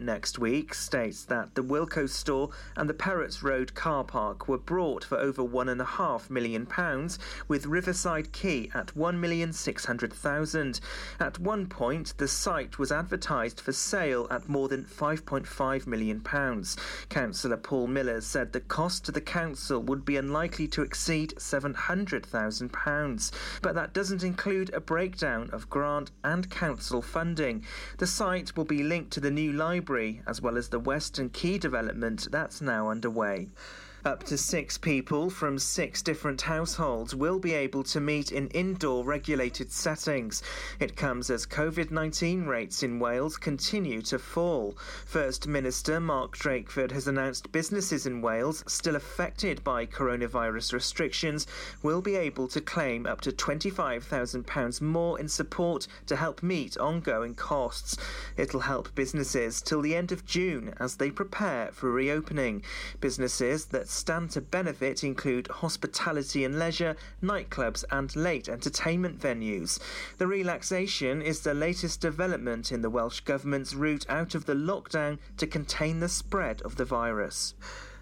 Next week states that the Wilko store and the Perrots Road car park were brought for over £1.5 million, with Riverside Quay at £1,600,000. At one point, the site was advertised for sale at more than £5.5 million. Councillor Paul Miller said the cost to the council would be unlikely to exceed £700,000, but that doesn't include a breakdown of grant and council funding. The site will be linked to the new library as well as the Western Quay development that's now underway. Up to six people from six different households will be able to meet in indoor regulated settings. It comes as COVID 19 rates in Wales continue to fall. First Minister Mark Drakeford has announced businesses in Wales still affected by coronavirus restrictions will be able to claim up to £25,000 more in support to help meet ongoing costs. It'll help businesses till the end of June as they prepare for reopening. Businesses that stand to benefit include hospitality and leisure, nightclubs, and late entertainment venues. The relaxation is the latest development in the Welsh Government's route out of the lockdown to contain the spread of the virus.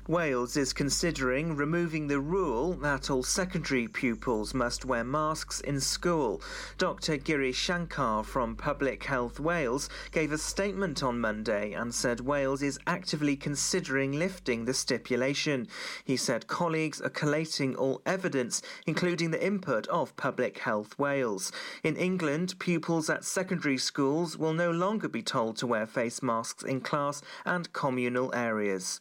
Wales is considering removing the rule that all secondary pupils must wear masks in school. Dr. Giri Shankar from Public Health Wales gave a statement on Monday and said Wales is actively considering lifting the stipulation. He said colleagues are collating all evidence, including the input of Public Health Wales. In England, pupils at secondary schools will no longer be told to wear face masks in class and communal areas.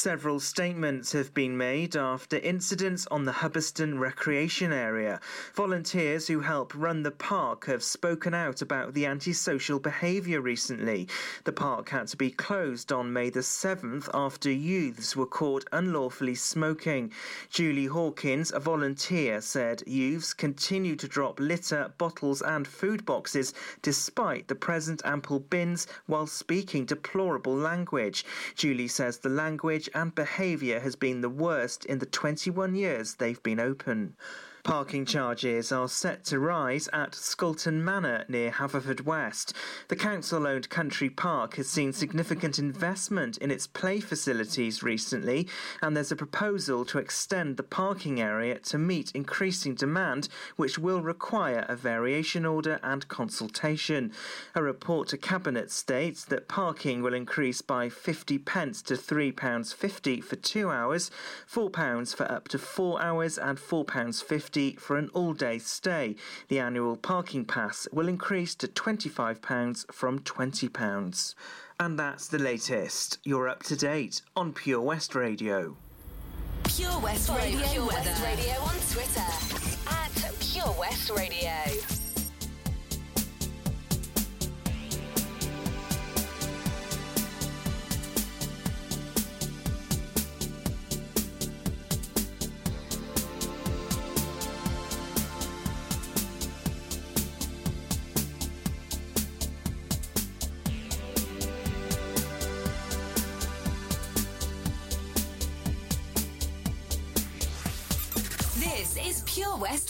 Several statements have been made after incidents on the Hubberston recreation area. Volunteers who help run the park have spoken out about the antisocial behaviour recently. The park had to be closed on May the 7th after youths were caught unlawfully smoking. Julie Hawkins, a volunteer, said youths continue to drop litter, bottles, and food boxes despite the present ample bins while speaking deplorable language. Julie says the language and behaviour has been the worst in the 21 years they've been open. Parking charges are set to rise at Scolton Manor near Haverfordwest. The council owned country park has seen significant investment in its play facilities recently, and there's a proposal to extend the parking area to meet increasing demand, which will require a variation order and consultation. A report to Cabinet states that parking will increase by 50 pence to £3.50 for two hours, £4 for up to four hours, and £4.50 for an all day stay. The annual parking pass will increase to £25 from £20. And that's the latest. You're up to date on Pure West Radio. Pure West Radio, Pure West Radio on Twitter at Pure West Radio.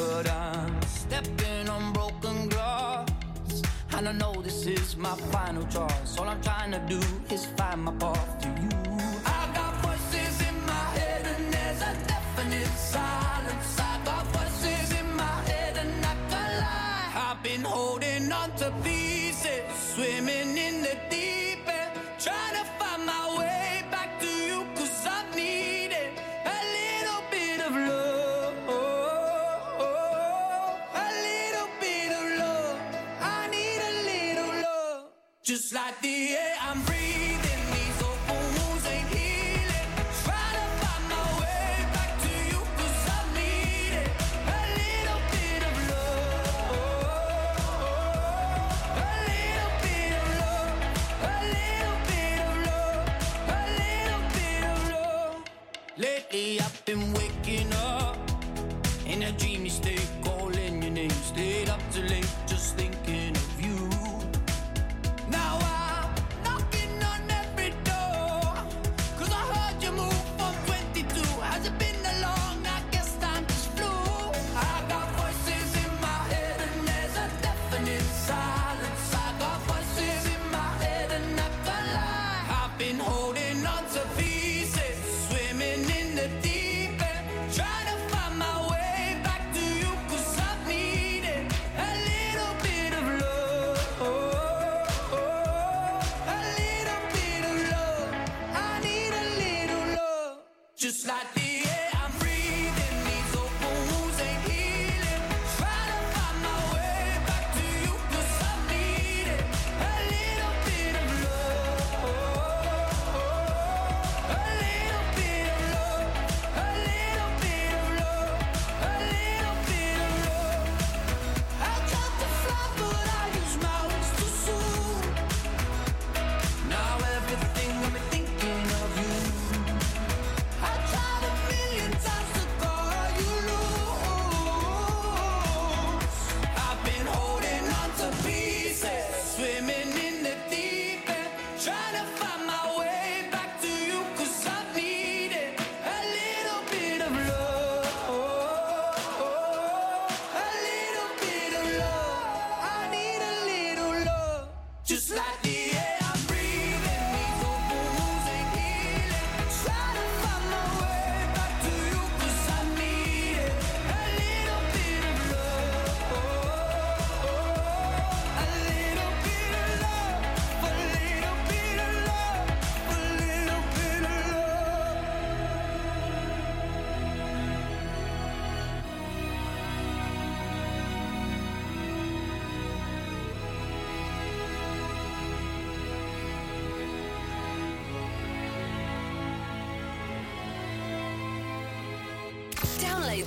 But I'm stepping on broken glass. And I know this is my final choice. All I'm trying to do is find my path to you.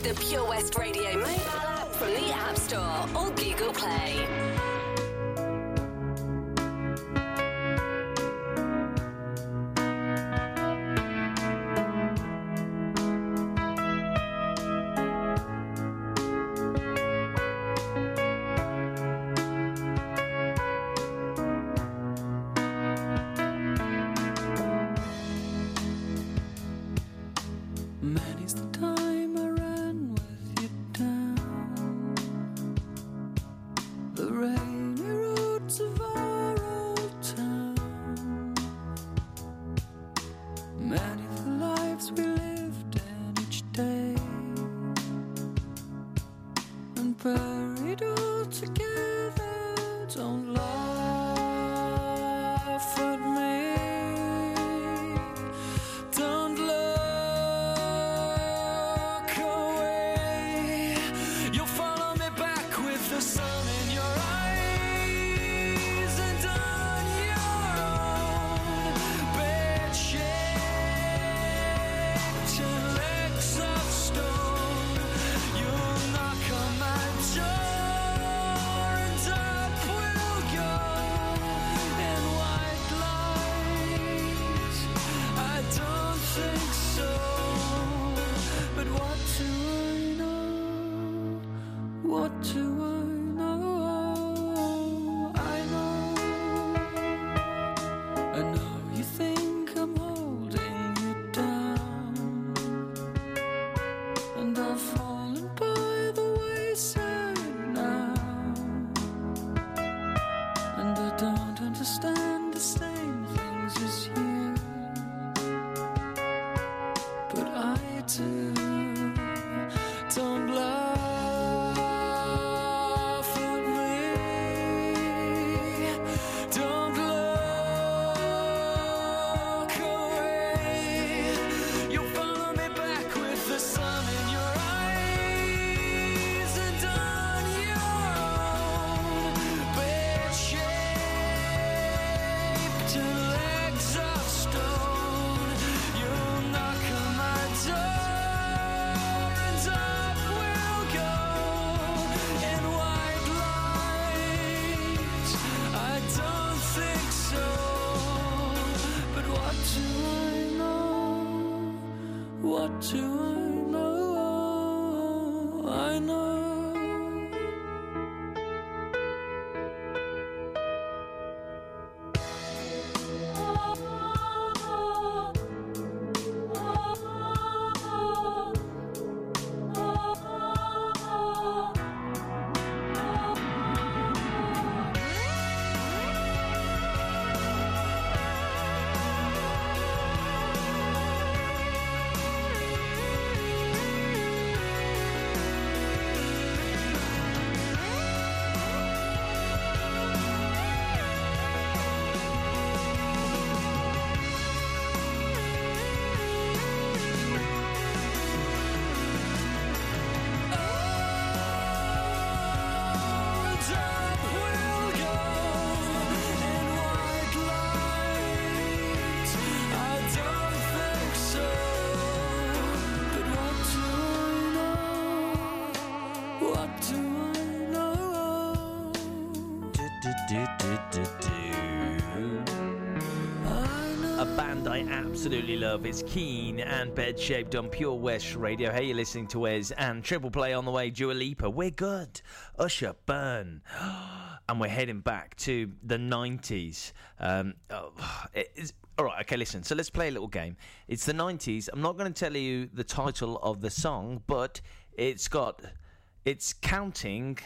The Pure West Radio. mobile absolutely love is Keane and Bed Shaped on Pure West Radio. Hey, you're listening to Wes and Triple Play on the way. Dua Lipa, we're good. Usher, Burn. And we're heading back to the 90s. Um, oh, all right, okay, listen. So let's play a little game. It's the 90s. I'm not going to tell you the title of the song, but it's got, it's counting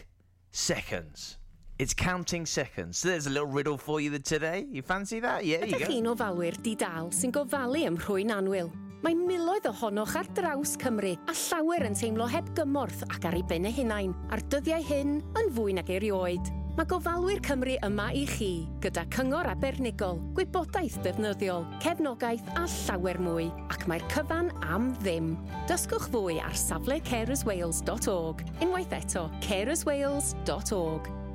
seconds. It's counting seconds. So there's a little riddle for you today. You fancy that? Yeah, Ydych you go. chi'n ofalwyr di-dal sy'n gofalu ym rhwy'n anwyl. Mae miloedd ohonoch ar draws Cymru a llawer yn teimlo heb gymorth ac ar ei ben y hunain a'r dyddiau hyn yn fwy nag erioed. Mae gofalwyr Cymru yma i chi, gyda cyngor abernigol, gwybodaeth defnyddiol, cefnogaeth a llawer mwy, ac mae'r cyfan am ddim. Dysgwch fwy ar safle carerswales.org, unwaith eto carerswales.org.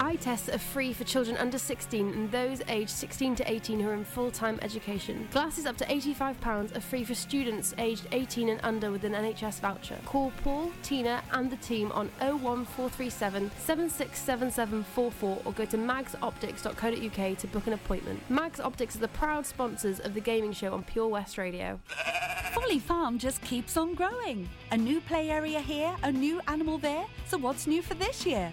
Eye tests are free for children under 16 and those aged 16 to 18 who are in full time education. Glasses up to £85 are free for students aged 18 and under with an NHS voucher. Call Paul, Tina, and the team on 01437 767744 or go to magsoptics.co.uk to book an appointment. Mags Optics are the proud sponsors of the gaming show on Pure West Radio. Folly Farm just keeps on growing. A new play area here, a new animal there. So what's new for this year?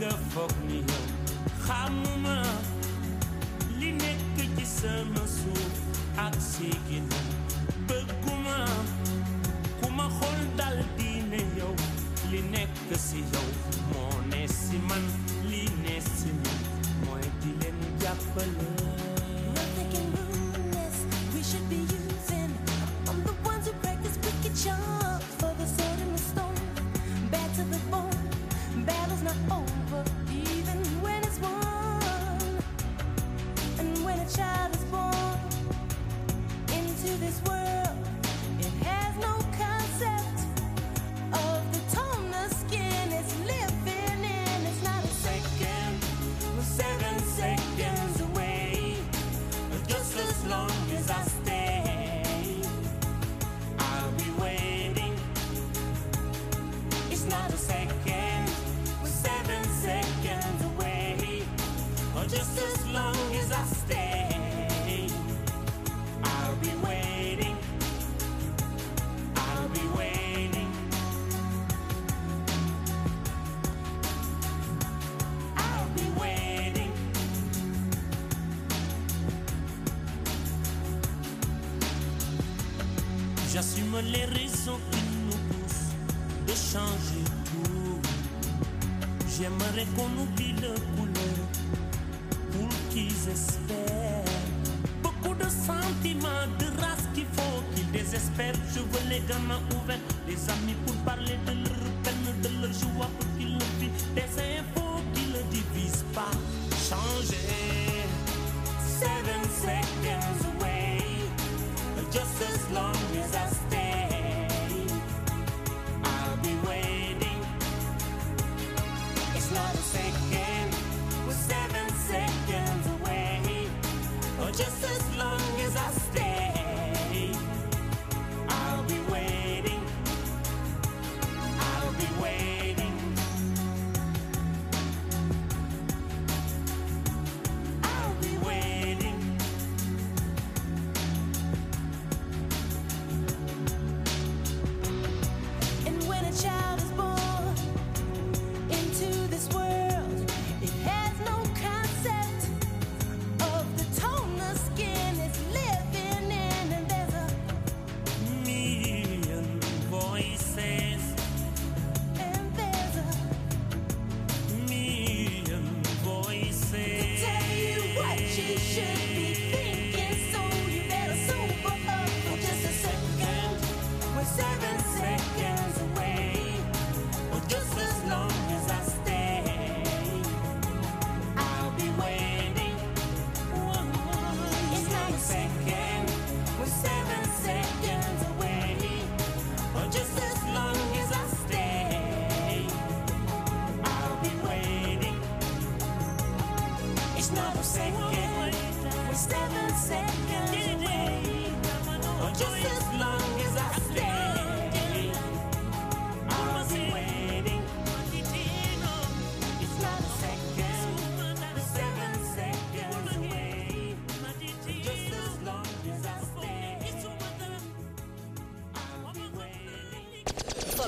nga foog ni yow xamuma li nekk ci sama suuf ak siginam bëgguma ku ma xool dal di ne yow si yo.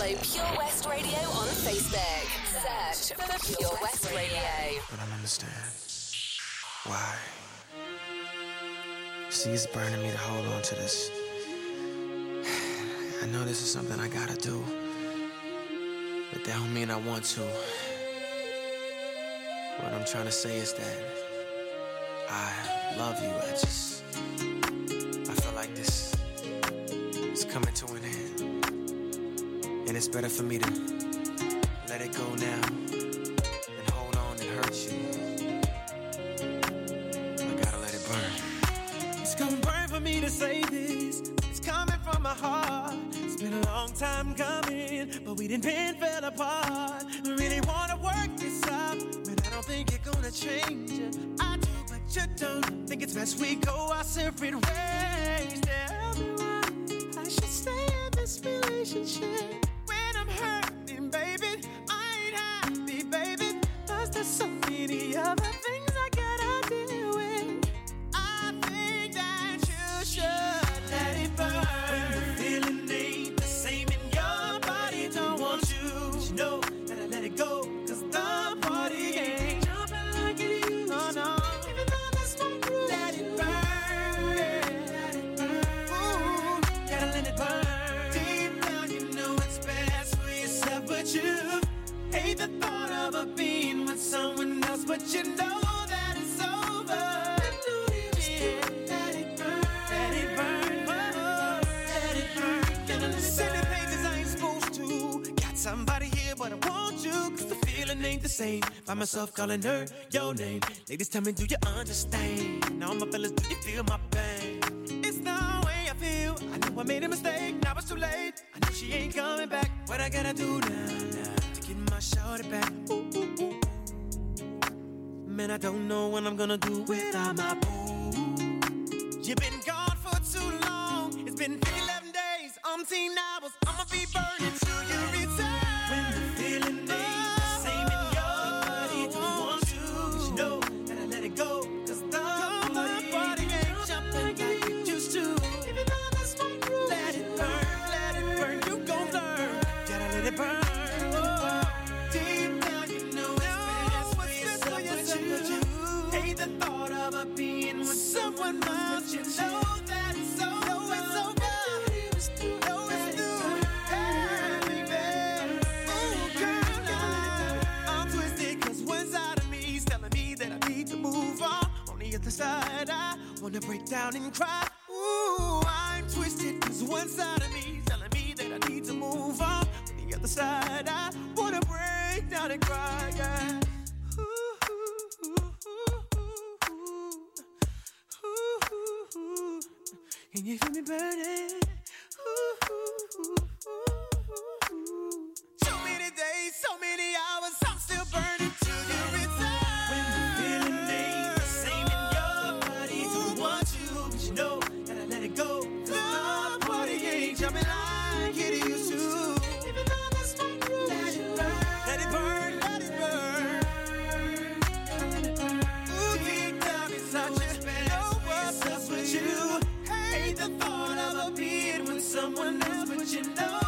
Follow Pure West Radio on Facebook. Search for Pure West Radio. But I don't understand why. See, it's burning me to hold on to this. I know this is something I gotta do, but that don't mean I want to. What I'm trying to say is that I love you. I just. it's better for me to let it go now and hold on and hurt you. I gotta let it burn. It's gonna burn for me to say this. It's coming from my heart. It's been a long time coming, but we didn't bend, fell apart. We really wanna work this out, but I don't think you're gonna change. I do, but you don't. Think it's best we go our separate ways. Tell me why I should stay in this relationship. Find myself calling her your name. Ladies, tell me, do you understand? Now, my fellas, do you feel my pain? It's the way I feel. I know I made a mistake, now it's too late. I know she ain't coming back. What I gotta do now, now to get my shorty back? Ooh, ooh, ooh. Man, I don't know what I'm gonna do without my boo. You've been gone for too long. It's been 11 days, umpteen hours. I'ma be burning to you return. wanna break down and cry. Ooh, I'm twisted, cause one side of me's telling me that I need to move on. On the other side, I wanna break down and cry. Yeah. Ooh, ooh, ooh, Can you feel me burning? someone else, but you know.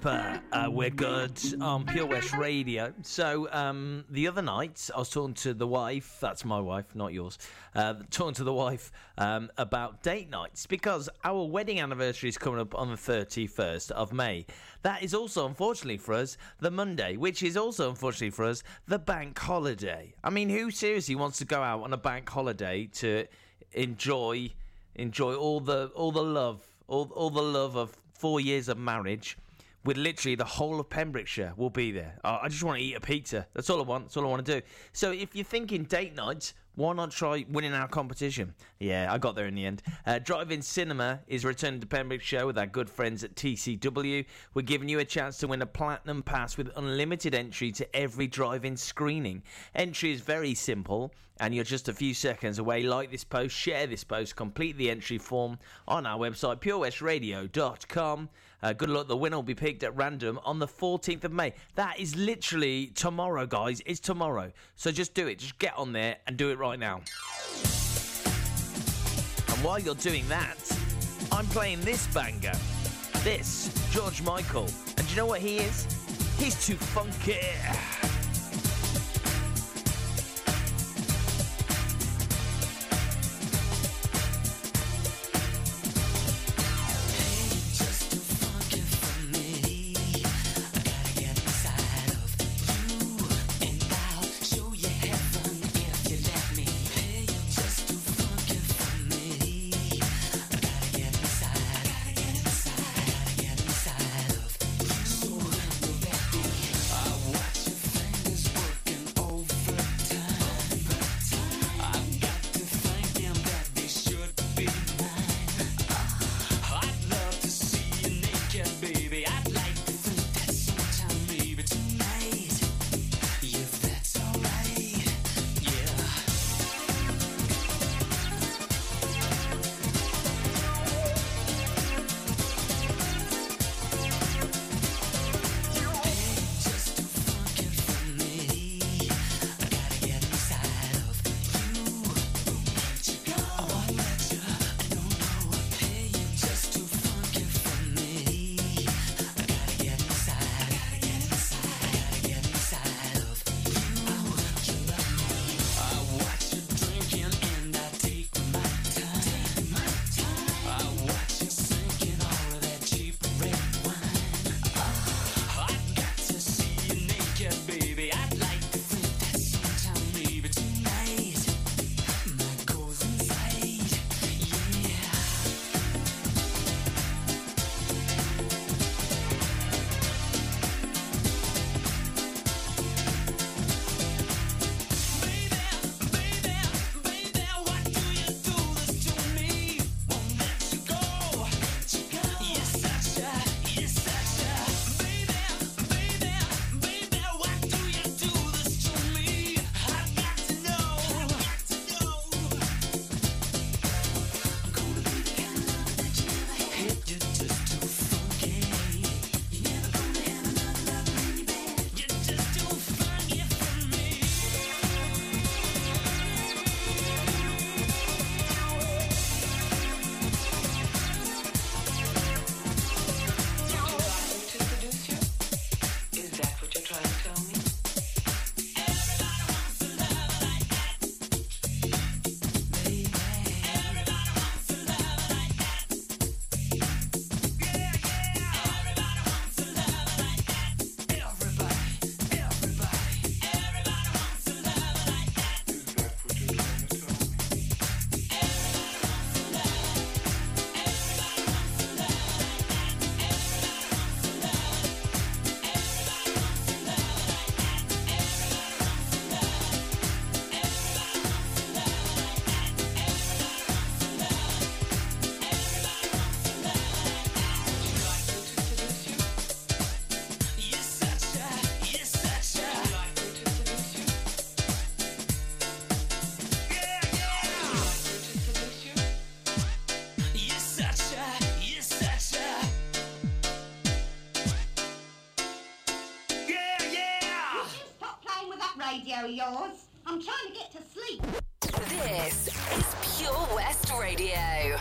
Lipa. Uh, we're good on Pure West Radio. So um, the other night, I was talking to the wife. That's my wife, not yours. Uh, talking to the wife um, about date nights because our wedding anniversary is coming up on the thirty first of May. That is also, unfortunately for us, the Monday, which is also, unfortunately for us, the bank holiday. I mean, who seriously wants to go out on a bank holiday to enjoy enjoy all the all the love, all all the love of four years of marriage? With literally the whole of Pembrokeshire will be there. I just want to eat a pizza. That's all I want. That's all I want to do. So if you're thinking date nights, why not try winning our competition? Yeah, I got there in the end. Uh, Drive-in Cinema is returning to Pembrokeshire with our good friends at TCW. We're giving you a chance to win a platinum pass with unlimited entry to every drive-in screening. Entry is very simple, and you're just a few seconds away. Like this post, share this post, complete the entry form on our website, purewestradio.com. Uh, good luck. The winner will be picked at random on the 14th of May. That is literally tomorrow, guys. It's tomorrow. So just do it. Just get on there and do it right now. And while you're doing that, I'm playing this banger. This, George Michael. And do you know what he is? He's too funky. Radio yours. I'm trying to get to sleep. This is Pure West Radio.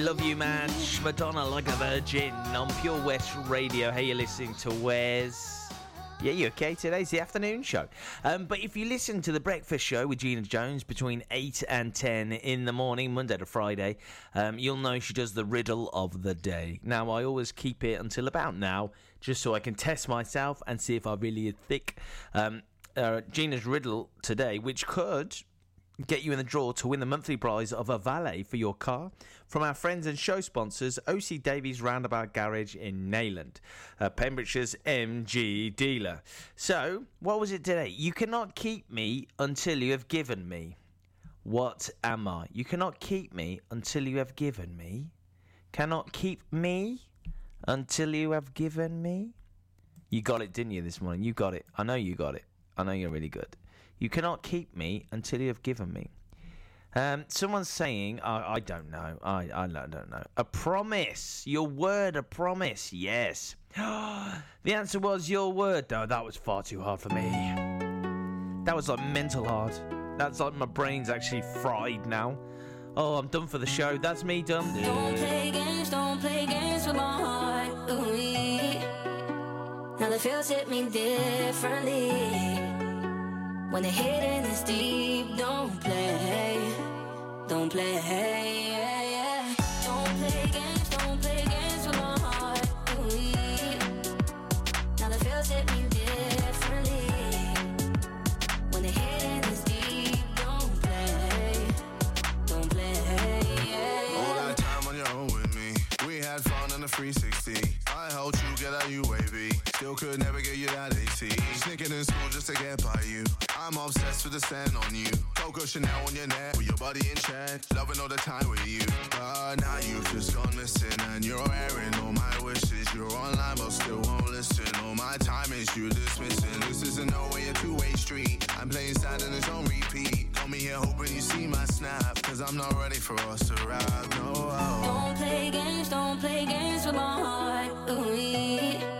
Love you, Madge. Madonna like a virgin on Pure West Radio. Hey, you're listening to Wes. Yeah, you okay? Today's the afternoon show. Um, but if you listen to the breakfast show with Gina Jones between 8 and 10 in the morning, Monday to Friday, um, you'll know she does the riddle of the day. Now, I always keep it until about now, just so I can test myself and see if I really are thick. Um, uh, Gina's riddle today, which could get you in the draw to win the monthly prize of a valet for your car from our friends and show sponsors OC Davies Roundabout Garage in Neyland, uh, Pembrokeshire's MG dealer. So, what was it today? You cannot keep me until you have given me. What am I? You cannot keep me until you have given me. Cannot keep me until you have given me. You got it, didn't you, this morning? You got it. I know you got it. I know you're really good. You cannot keep me until you have given me. Um, someone's saying, I, I don't know. I, I don't know. A promise. Your word, a promise. Yes. the answer was your word. No, that was far too hard for me. That was like mental hard. That's like my brain's actually fried now. Oh, I'm done for the show. That's me done. Don't play games, don't play games with my heart. Ooh, now the feels hit me differently. When the hitting is deep, don't play, don't play. Hey, yeah, yeah. Don't play games, don't play games with my heart. Ooh, now the feels hit me differently. When the hitting is deep, don't play, don't play. Yeah, All that time on your own with me. We had fun in the 360. I helped you get out UAV. Still could never get you that AT. Sneaking in school just to get by you. I'm obsessed with the scent on you. Coco Chanel on your neck with your body in check. Loving all the time with you. But now you've just gone missing and you're airing all my wishes. You're online but still won't listen. All my time is you dismissing. This isn't no way a two-way street. I'm playing sad and it's on repeat. Call me here hoping you see my snap. Cause I'm not ready for us to rap. No, oh. Don't play games, don't play games with my heart. Ooh,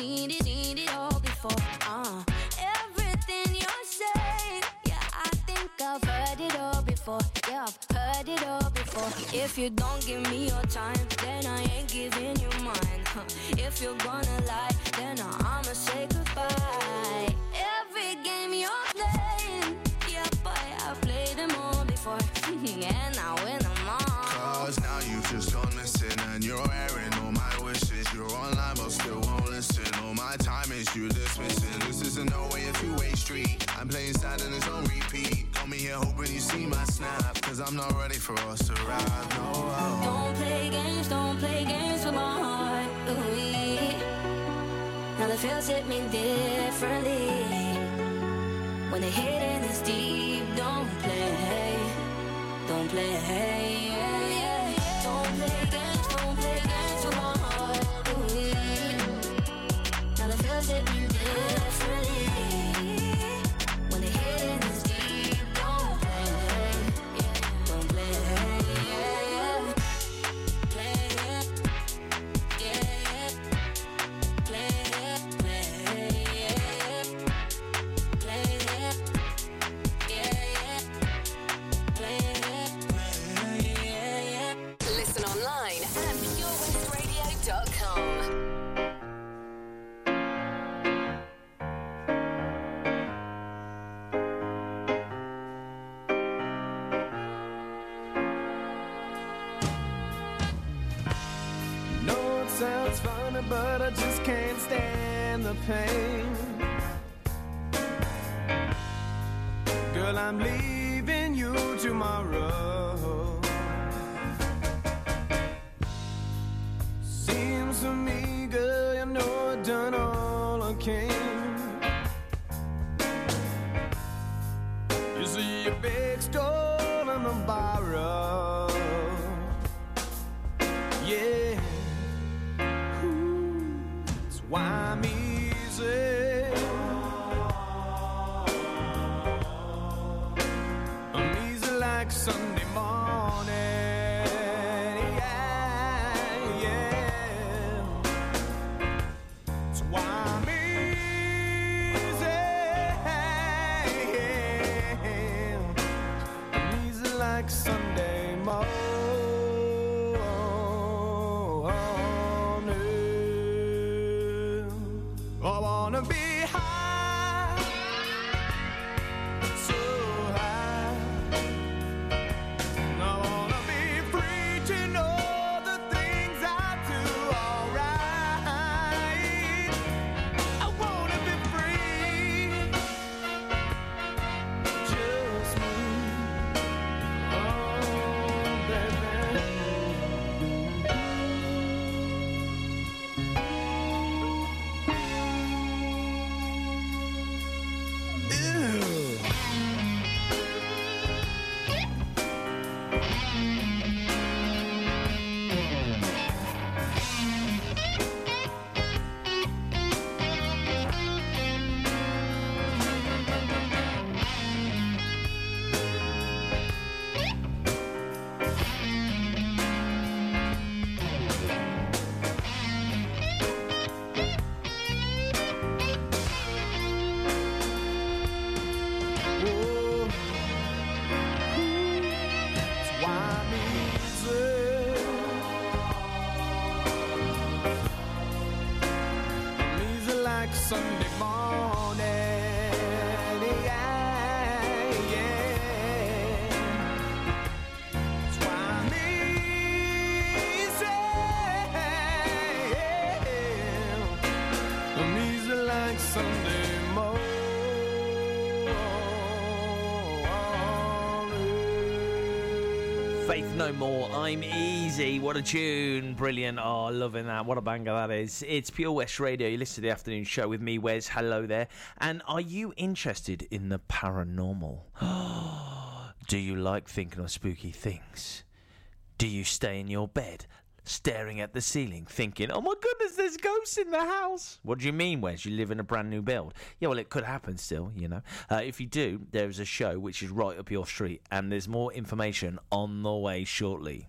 Seen it, seen it all before. Uh, everything you're saying, yeah, I think I've heard it all before. Yeah, I've heard it all before. If you don't give me your time, then I ain't giving you mine. Huh. If you're gonna lie, then I'ma say Cause I'm not ready for us to rap. No. Don't play games, don't play games with my heart. Ooh, now the feels hit me differently. When the hitting is deep, don't play, don't play. Yeah. Don't play games, don't play games with my heart. Ooh, now the feels hit me differently. No More, I'm Easy. What a tune. Brilliant. Oh, loving that. What a banger that is. It's Pure West Radio. You listen to the afternoon show with me, Wes. Hello there. And are you interested in the paranormal? Do you like thinking of spooky things? Do you stay in your bed staring at the ceiling thinking, oh my goodness, there's ghosts in the house? What do you mean, Wes? You live in a brand new build. Yeah, well, it could happen still, you know. Uh, if you do, there's a show which is right up your street, and there's more information on the way shortly.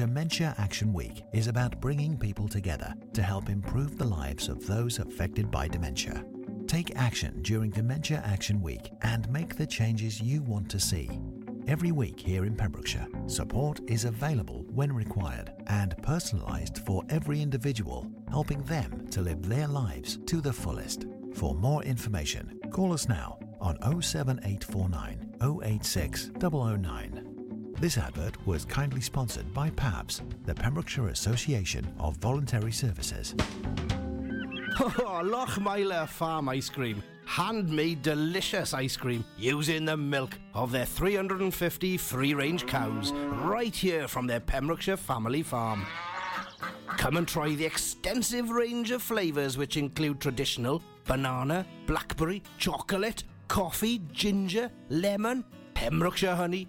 Dementia Action Week is about bringing people together to help improve the lives of those affected by dementia. Take action during Dementia Action Week and make the changes you want to see. Every week here in Pembrokeshire, support is available when required and personalised for every individual, helping them to live their lives to the fullest. For more information, call us now on 07849 086 009. This advert was kindly sponsored by PAVS, the Pembrokeshire Association of Voluntary Services. Oh, Lochmeyler Farm Ice Cream. Handmade delicious ice cream using the milk of their 350 free range cows right here from their Pembrokeshire family farm. Come and try the extensive range of flavours which include traditional, banana, blackberry, chocolate, coffee, ginger, lemon, Pembrokeshire honey,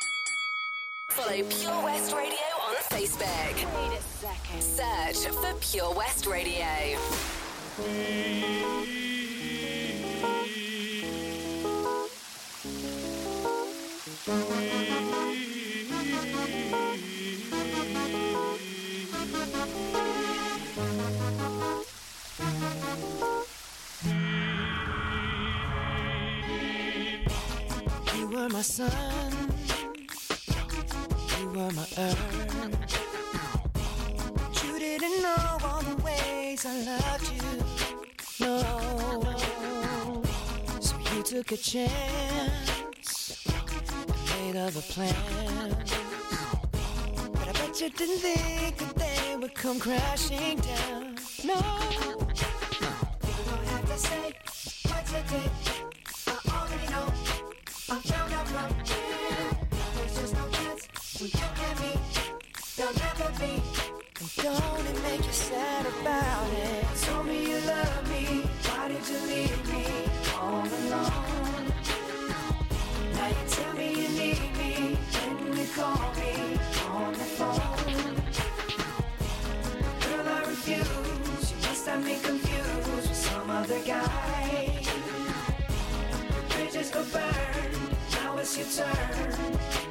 Follow Pure West Radio on Facebook. Wait a second. Search for Pure West Radio. You were my sun, you were my earth. You didn't know all the ways I loved you. No, so you took a chance, made other plans. But I bet you didn't think that they would come crashing down. No, you don't have to say what you did. I already know. I found out from you. When you and me. There'll never be. And don't it make you sad about it? Told me you love me. Why did you leave me all alone? Now you tell me you need me. When you call me on the phone. Girl, I refuse. You must have me confused with some other guy. Bridges go burn. Now it's your turn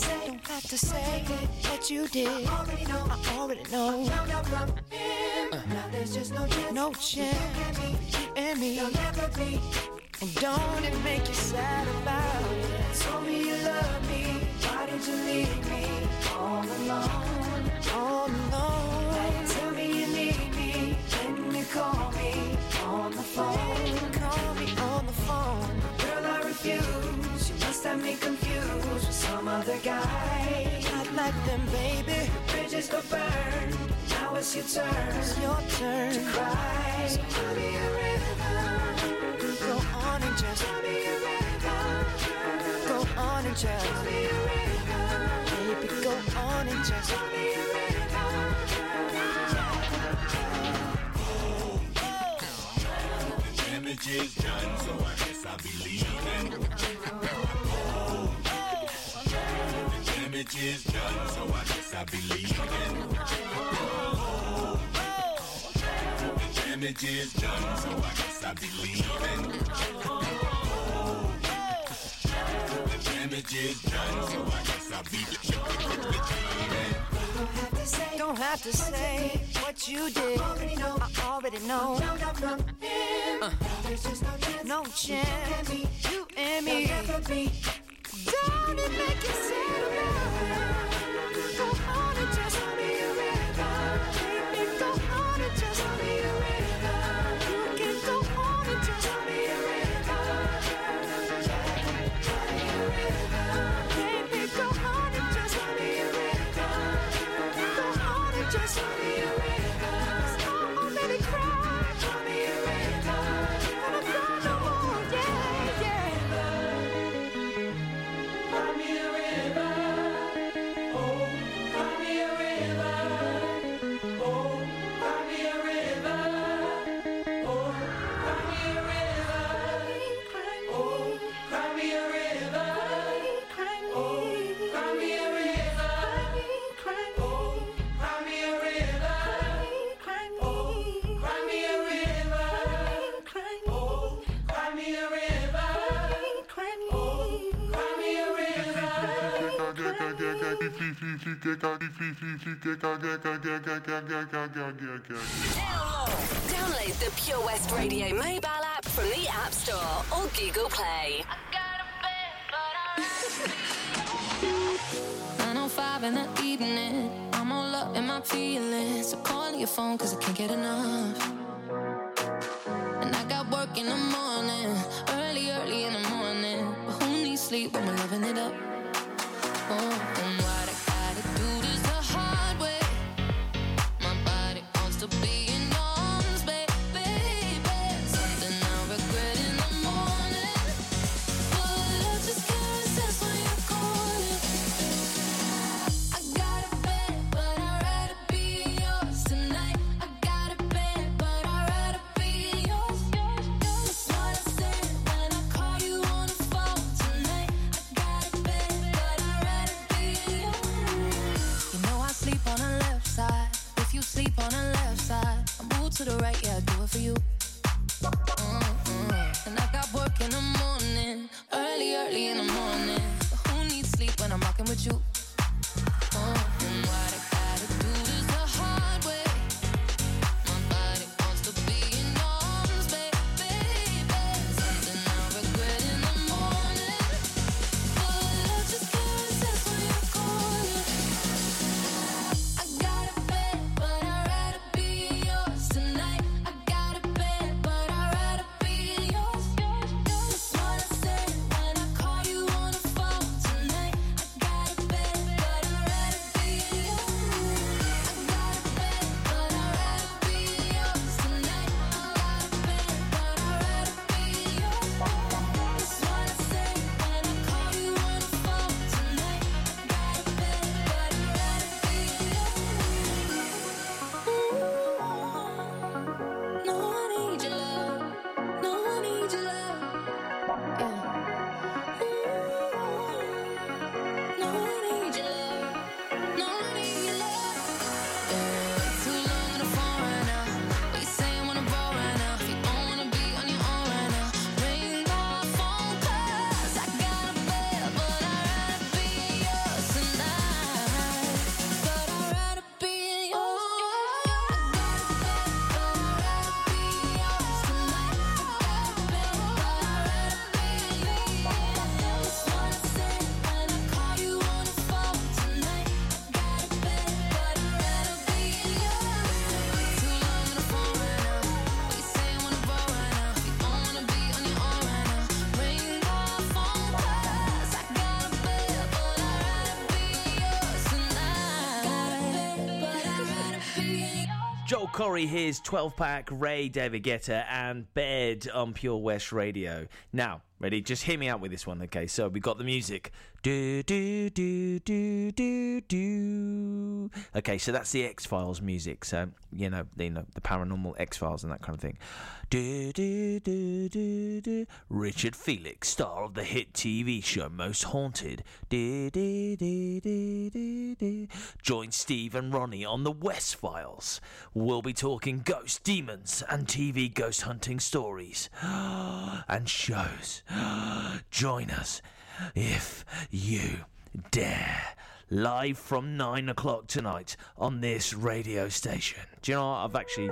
Don't have to say, don't have to say what you did. I already know. I already know. Found out from him. Uh-huh. Now there's just no chance. No chance. You and me. There'll never be. And don't it make you sad about it? Told me you love me. Why did you leave me all alone? All alone. Now you tell me you need me. When you call me on the phone. Call me on the phone. Girl, I refuse. Must have me confused with some other guy. Not like them, baby. Bridges go burn. Now it's your turn. It's your turn to cry. So tell me a river. Go on and just tell me a river. Go on and just tell me a river. Baby, go on and just tell me a Damage is done, so I guess I'll be leaving. The damage is done, so I guess I'll be leaving. The damage is done, so I guess I'll be leaving. The damage is done, so I guess I'll be leaving. Don't have to say what you did. I already know. Uh, no chance. You and me. Don't it make you sad about Download the Pure West Radio mobile app from the App Store or Google Play. 905 in the evening. I'm all up in my feelings. So call your phone cause I can't get enough. And I got work in the morning. Early, early in the morning. But who needs sleep when we're loving it up? Oh, oh Corry here's 12 pack, Raye David Guetta, and Bed on Pure West Radio. Now, ready? Just hear me out with this one, okay? So we got the music. Do, do, do, do, do, do. Okay, so that's the X Files music. So, you know, you know, the paranormal X Files and that kind of thing. Do, do, do, do, do. Richard Felix, star of the hit TV show Most Haunted. Do, do, do, do, do, do. Join Steve and Ronnie on the West Files. We'll be talking ghosts, demons, and TV ghost hunting stories and shows. Join us if you dare. Live from nine o'clock tonight on this radio station. Do you know what? I've actually,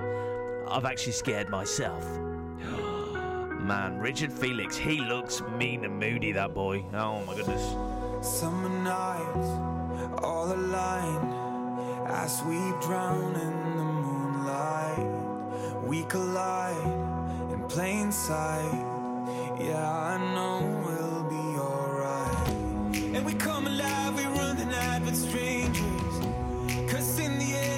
I've actually scared myself. Man, Richard Felix, he looks mean and moody. That boy. Oh my goodness. Summer nights, all aligned as we drown in the moonlight. We collide in plain sight. Yeah, I know we'll be alright. And we come alive, we with strangers. Cause in the end,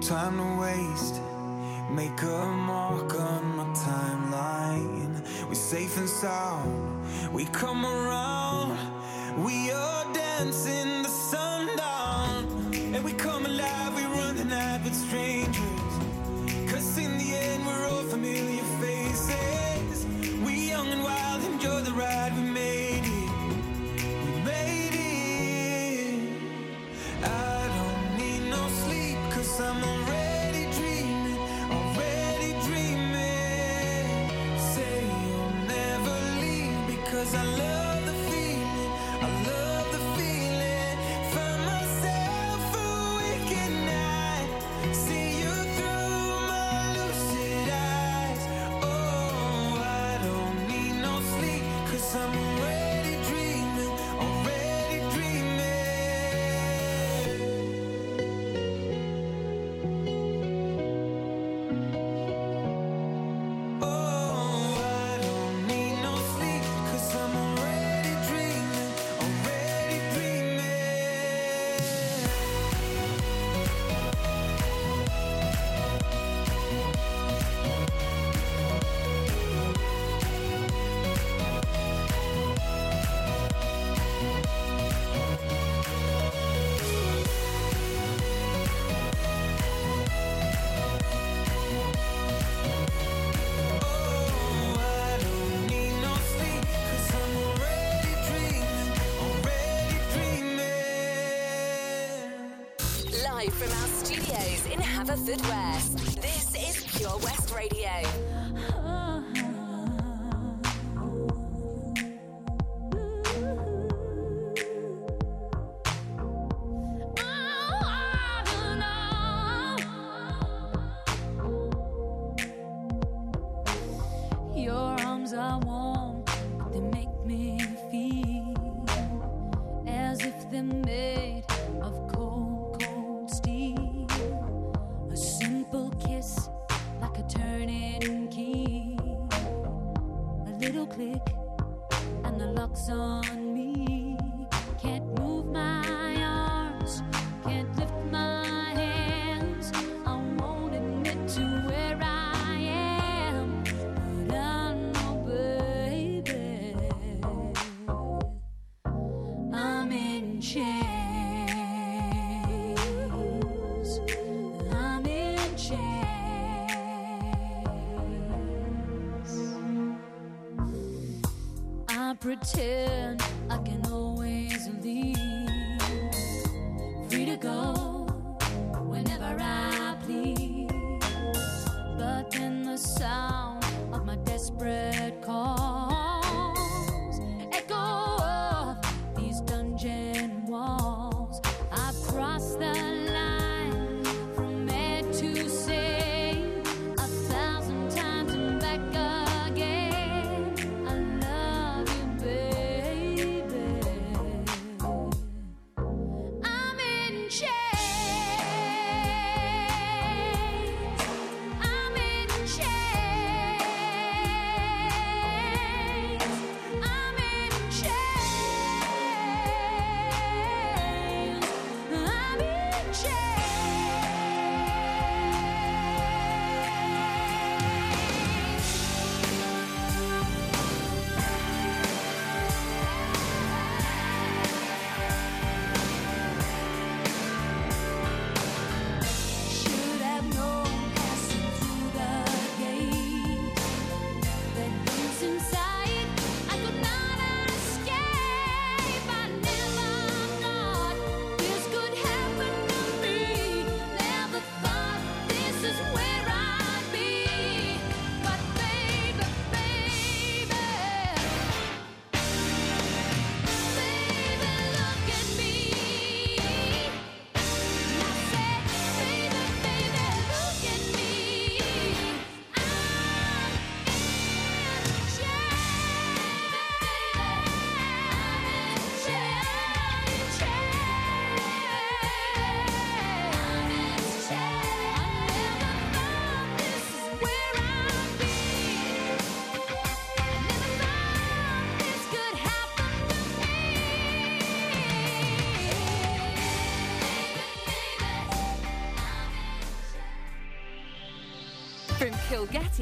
time to waste. Make a mark on my timeline. We're safe and sound. We come around. We are dancing the sun.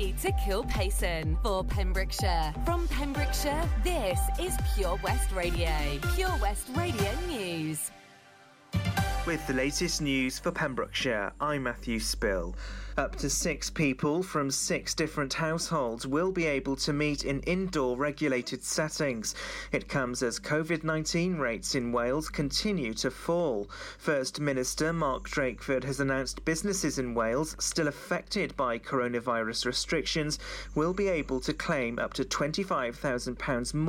Kilgetty to Kilpaison for Pembrokeshire. From Pembrokeshire, this is Pure West Radio. Pure West Radio News. With the latest news for Pembrokeshire, I'm Matthew Spill. Up to six people from six different households will be able to meet in indoor regulated settings. It comes as COVID 19 rates in Wales continue to fall. First Minister Mark Drakeford has announced businesses in Wales still affected by coronavirus restrictions will be able to claim up to £25,000 more.